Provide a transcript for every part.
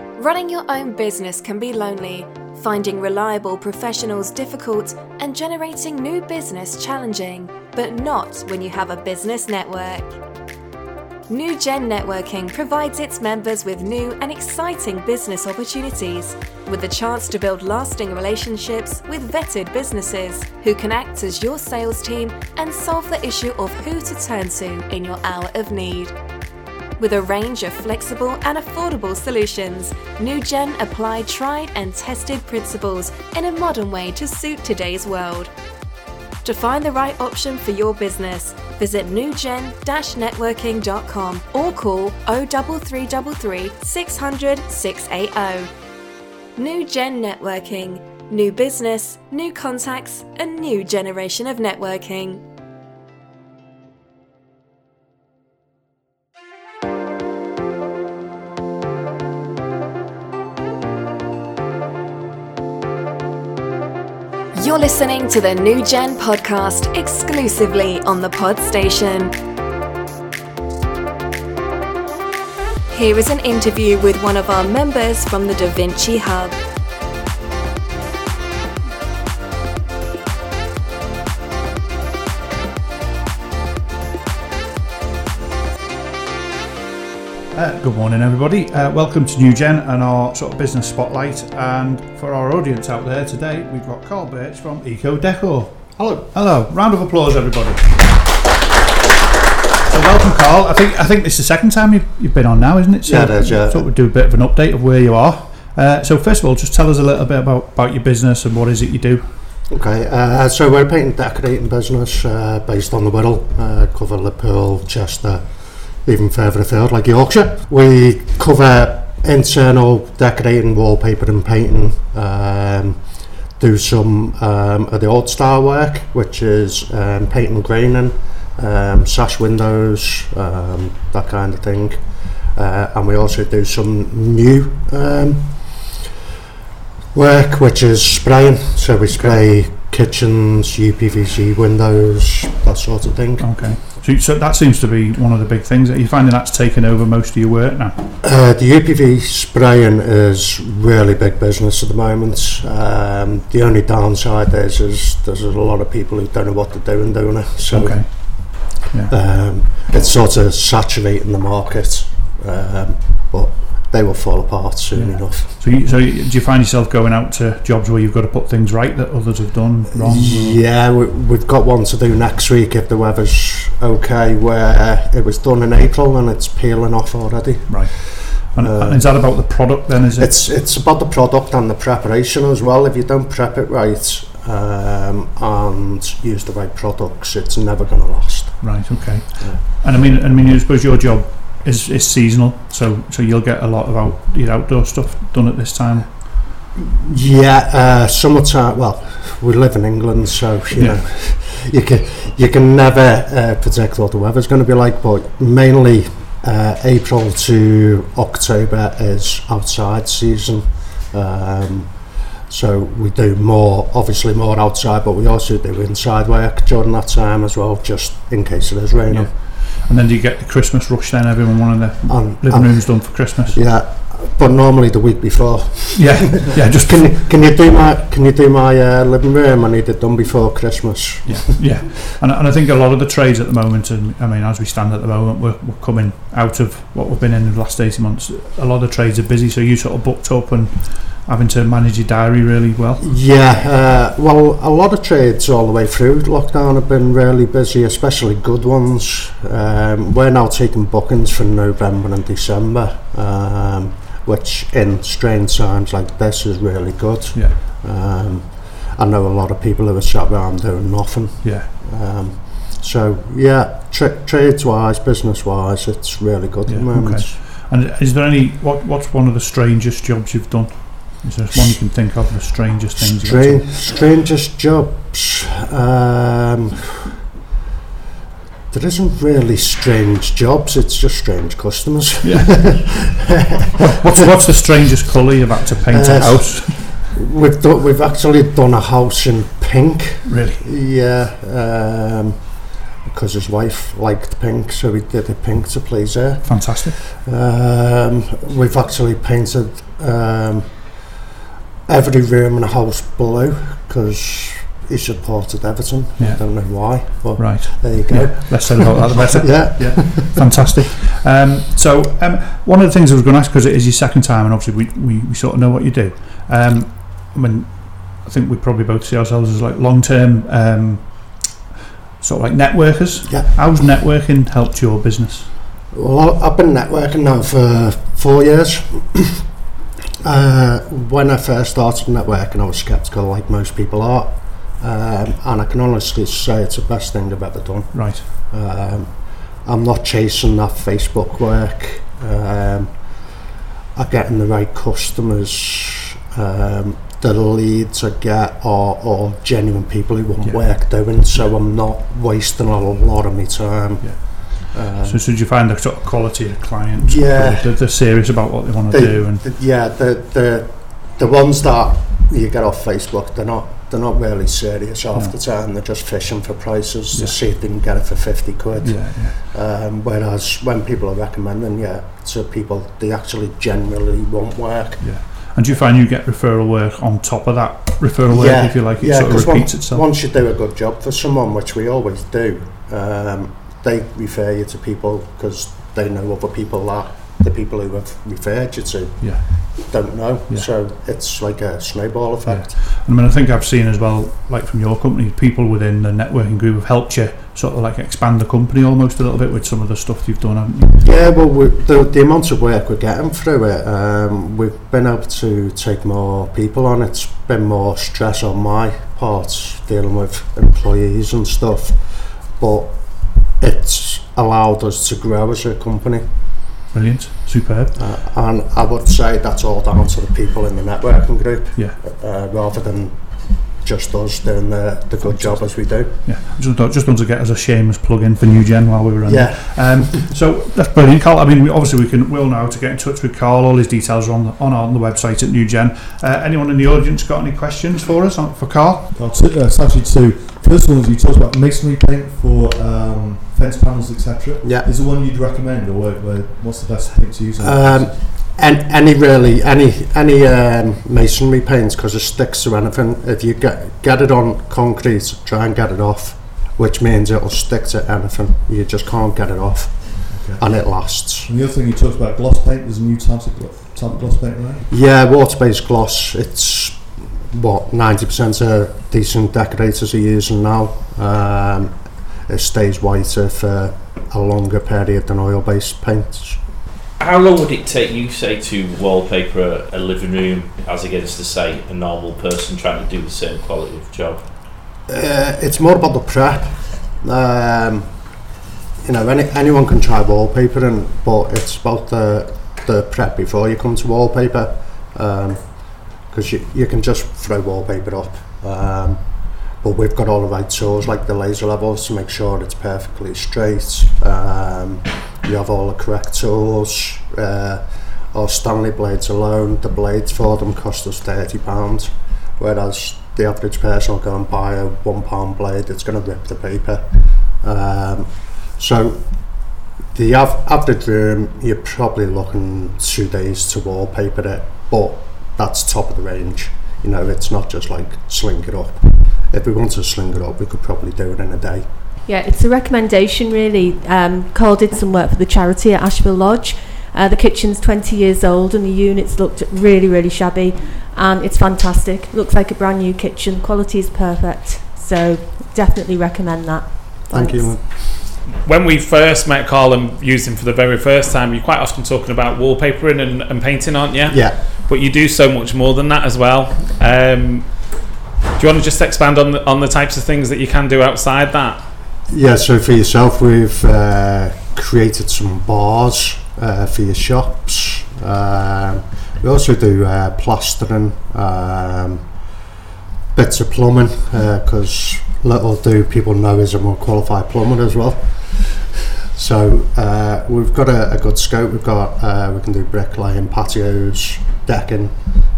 Running your own business can be lonely, finding reliable professionals difficult, and generating new business challenging, but not when you have a business network. New Gen Networking provides its members with new and exciting business opportunities, with the chance to build lasting relationships with vetted businesses who can act as your sales team and solve the issue of who to turn to in your hour of need. With a range of flexible and affordable solutions, NewGen apply tried and tested principles in a modern way to suit today's world. To find the right option for your business, visit newgen-networking.com or call 03333 600 680. New Gen Networking. New business, new contacts, a new generation of networking. You're listening to the New Gen podcast exclusively on the Pod Station. Here is an interview with one of our members from the Da Vinci Hub. Uh, good morning, everybody. Uh, welcome to New Gen and our sort of business spotlight. And for our audience out there today, we've got Carl Birch from Eco Decor. Hello. Hello. Round of applause, everybody. So welcome, Carl. I think I think this is the second time you've, you've been on now, isn't it? So Yeah, it is, yeah. Thought we'd do a bit of an update of where you are. Uh, so first of all, just tell us a little bit about, about your business and what is it you do. Okay, uh, so we're a paint and decorating business uh, based on the Wirral, uh, cover Liverpool, Chester, even further afield like Yorkshire. We cover internal decorating, wallpaper and painting, um, do some um, of the old style work, which is um, paint and graining, um, sash windows, um, that kind of thing. Uh, and we also do some new um, work, which is spraying. So we spray kitchens, UPVC windows, that sort of thing. Okay. So, so that seems to be one of the big things. Are you finding that's taken over most of your work now? Uh, the UPV spraying is really big business at the moment. Um, the only downside is, is there's a lot of people who don't know what they're doing doing it. So Okay. um, it's sort of saturating the market, um, but they will fall apart soon Yeah. enough. So, you, so you- do you find yourself going out to jobs where you've got to put things right that others have done wrong? Yeah, we, we've got one to do next week if the weather's okay, where it was done in April and it's peeling off already. Right. And, Uh, and is that about the product then? Is it? It's it's about the product and the preparation as well. If you don't prep it right um, and use the right products, it's never going to last. Right. Okay. Yeah. And I mean, I mean, I suppose your job is, is seasonal, so so you'll get a lot of out, your outdoor stuff done at this time. Yeah, uh, summertime. Well, we live in England, so you Yeah. know you can you can never uh, predict what the weather's going to be like. But mainly uh, April to October is outside season. Um, so we do more, obviously more outside, but we also do inside work during that time as well, just in case it is raining. Yeah. And then you get the Christmas rush? Then everyone wanting their living rooms done for Christmas. yeah, but normally the week before. Yeah. Yeah. Just Can you, can you do my can you do my uh, living room? I need it done before Christmas. Yeah, yeah, and, and I think a lot of the trades at the moment, and I mean, as we stand at the moment, we're, we're coming out of what we've been in the last eighteen months. A lot of trades are busy, so you sort of booked up and having to manage your diary really well. Yeah, uh, well, a lot of trades all the way through lockdown have been really busy, especially good ones. Um, we're now taking bookings for November and December, um, which in strange times like this is really good. Yeah, Um, I know a lot of people who are sat around doing nothing. yeah, Um, so yeah, tra- trades wise, business wise, it's really good Yeah, at the moment. okay. And is there any what what's one of the strangest jobs you've done? Is there one you can think of the strangest things? Strange, strangest jobs. Um, there isn't really strange jobs. It's just strange customers. Yeah. What's what's the strangest colour you've had to paint a Uh, house? We've done, we've actually done a house in pink. Really? Yeah, um, because his wife liked pink, so we did it pink to please her. Fantastic. Um, we've actually painted um, every room in the house blue because he supported Everton. Yeah. I don't know why, but Right. there you go. Yeah. Less said about that, the better. Yeah. Yeah, fantastic. Um, so, um, one of the things I was going to ask, because it is your second time, and obviously we, we, we sort of know what you do. Um, I mean, I think we probably both see ourselves as like long term, um, sort of like networkers. Yeah. How's networking helped your business? Well, I've been networking now for four years. Uh, when I first started networking, I was sceptical, like most people are. Um, and I can honestly say it's the best thing I've ever done. Right. Um, I'm not chasing that Facebook work. Um, I'm getting the right customers. Um, the leads I get are all genuine people who want Yeah. work doing, so I'm not wasting a lot of my time. Yeah. Um, So, so you find the sort of quality of clients? Yeah. They're, they're serious about what they want to do, and the- yeah, the, the the ones that you get off Facebook, they're not they're not really serious half No. the time. They're just fishing for prices Yeah. to see if they can get it for fifty quid. yeah, yeah, Um, whereas when people are recommending, yeah, to people, they actually genuinely want work. yeah. And do you find you get referral work on top of that referral work, if you like, it yeah, sort of repeats one- itself? Once you do a good job for someone, which we always do, um, they refer you to people because they know other people that the people who have referred you to Yeah. don't know. Yeah. So it's like a snowball effect. I mean, I think I've seen as well, like from your company, people within the networking group have helped you sort of like expand the company almost a little bit with some of the stuff you've done, haven't you? Yeah, well, the, the amount of work we're getting through it, um, we've been able to take more people on. It's been more stress on my part dealing with employees and stuff, but allowed us to grow as a company. Brilliant, superb. Uh, and I would say that's all down to the people in the networking group, Yeah. uh, rather than just us doing the, the good job as we do. Yeah, just, thought- just want to get as a shameless plug in for New Gen while we were on. Yeah, Um, so that's brilliant, Carl. I mean, we, obviously we can. We'll know to get in touch with Carl. All his details are on the, on, on the website at New Gen. Uh, anyone in the audience got any questions for us on, for Carl? Well, two, uh, it's actually two. First one was you talked about masonry paint for um, fence panels, etc. yeah. Is the one you'd recommend, or where, where, what's the best thing to use? Um, and any really any any um, masonry paints because it sticks to anything. If you get get it on concrete, try and get it off, which means it'll stick to anything. You just can't get it off, Okay. and it lasts. And the other thing you talked about gloss paint. There's a new type of, glo- type of gloss paint, right? Yeah, water-based gloss. It's what ninety percent of decent decorators are using now. Um, it stays whiter for a longer period than oil-based paints. How long would it take you, say, to wallpaper a, a living room as against to say a normal person trying to do the same quality of job? Uh, it's more about the prep. Um, you know, any, anyone can try wallpapering, but it's about the the prep before you come to wallpaper. Because you, you can just throw wallpaper up. Um, but we've got all the right tools, like the laser levels, to make sure it's perfectly straight. Um, you have all the correct tools. Uh, our Stanley blades alone, the blades for them cost us £30. Whereas the average person will go and buy a one pound blade, it's going to rip the paper. Um, so the av- average room, you're probably looking two days to wallpaper it, but that's top of the range. You know, it's not just like sling it up. If we want to sling it up, we could probably do it in a day. Yeah, it's a recommendation really. Um, Carl did some work for the charity at Asheville Lodge. Uh, the kitchen's 20 years old and the units looked really, really shabby and it's fantastic. Looks like a brand new kitchen. Quality is perfect. So definitely recommend that. Thank you. When we first met Carl and used him for the very first time, you're quite often talking about wallpapering and, and painting, aren't you? Yeah. But you do so much more than that as well. Um, do you want to just expand on the, on the types of things that you can do outside that? Yeah, so for yourself, we've uh, created some bars uh, for your shops. Um, we also do uh, plastering, um, bits of plumbing, because little do people know is a more qualified plumber as well. So uh, we've got a, a good scope. We've got uh, we can do bricklaying, patios, decking,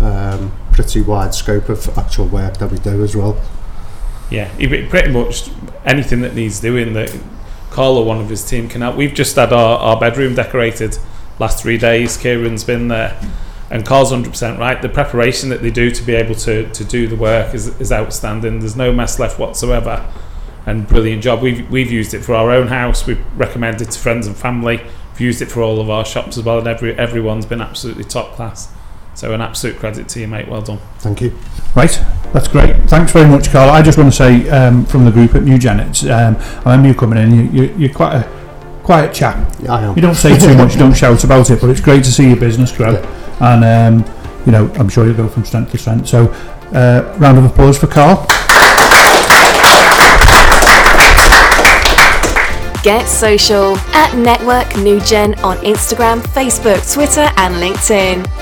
um, pretty wide scope of actual work that we do as well. Yeah, pretty much anything that needs doing that Carl or one of his team can help. We've just had our, our bedroom decorated last three days. Kieran's been there. And Carl's 100% right. The preparation that they do to be able to, to do the work is, is outstanding. There's no mess left whatsoever. And brilliant job. We've, we've used it for our own house. We've recommended to friends and family. We've used it for all of our shops as well. And every, everyone's been absolutely top class. So an absolute credit to you, mate. Well done. Thank you. Right, that's great. Thanks very much, Carl. I just want to say um, from the group at New Genet, um, I remember you coming in. You, you, you're quite a quiet chap. Yeah, I am. You don't say too much, you don't shout about it, but it's great to see your business grow. And um, you know, I'm sure you'll go from strength to strength. So, uh, round of applause for Carl. Get social at Network New Gen on Instagram, Facebook, Twitter, and LinkedIn.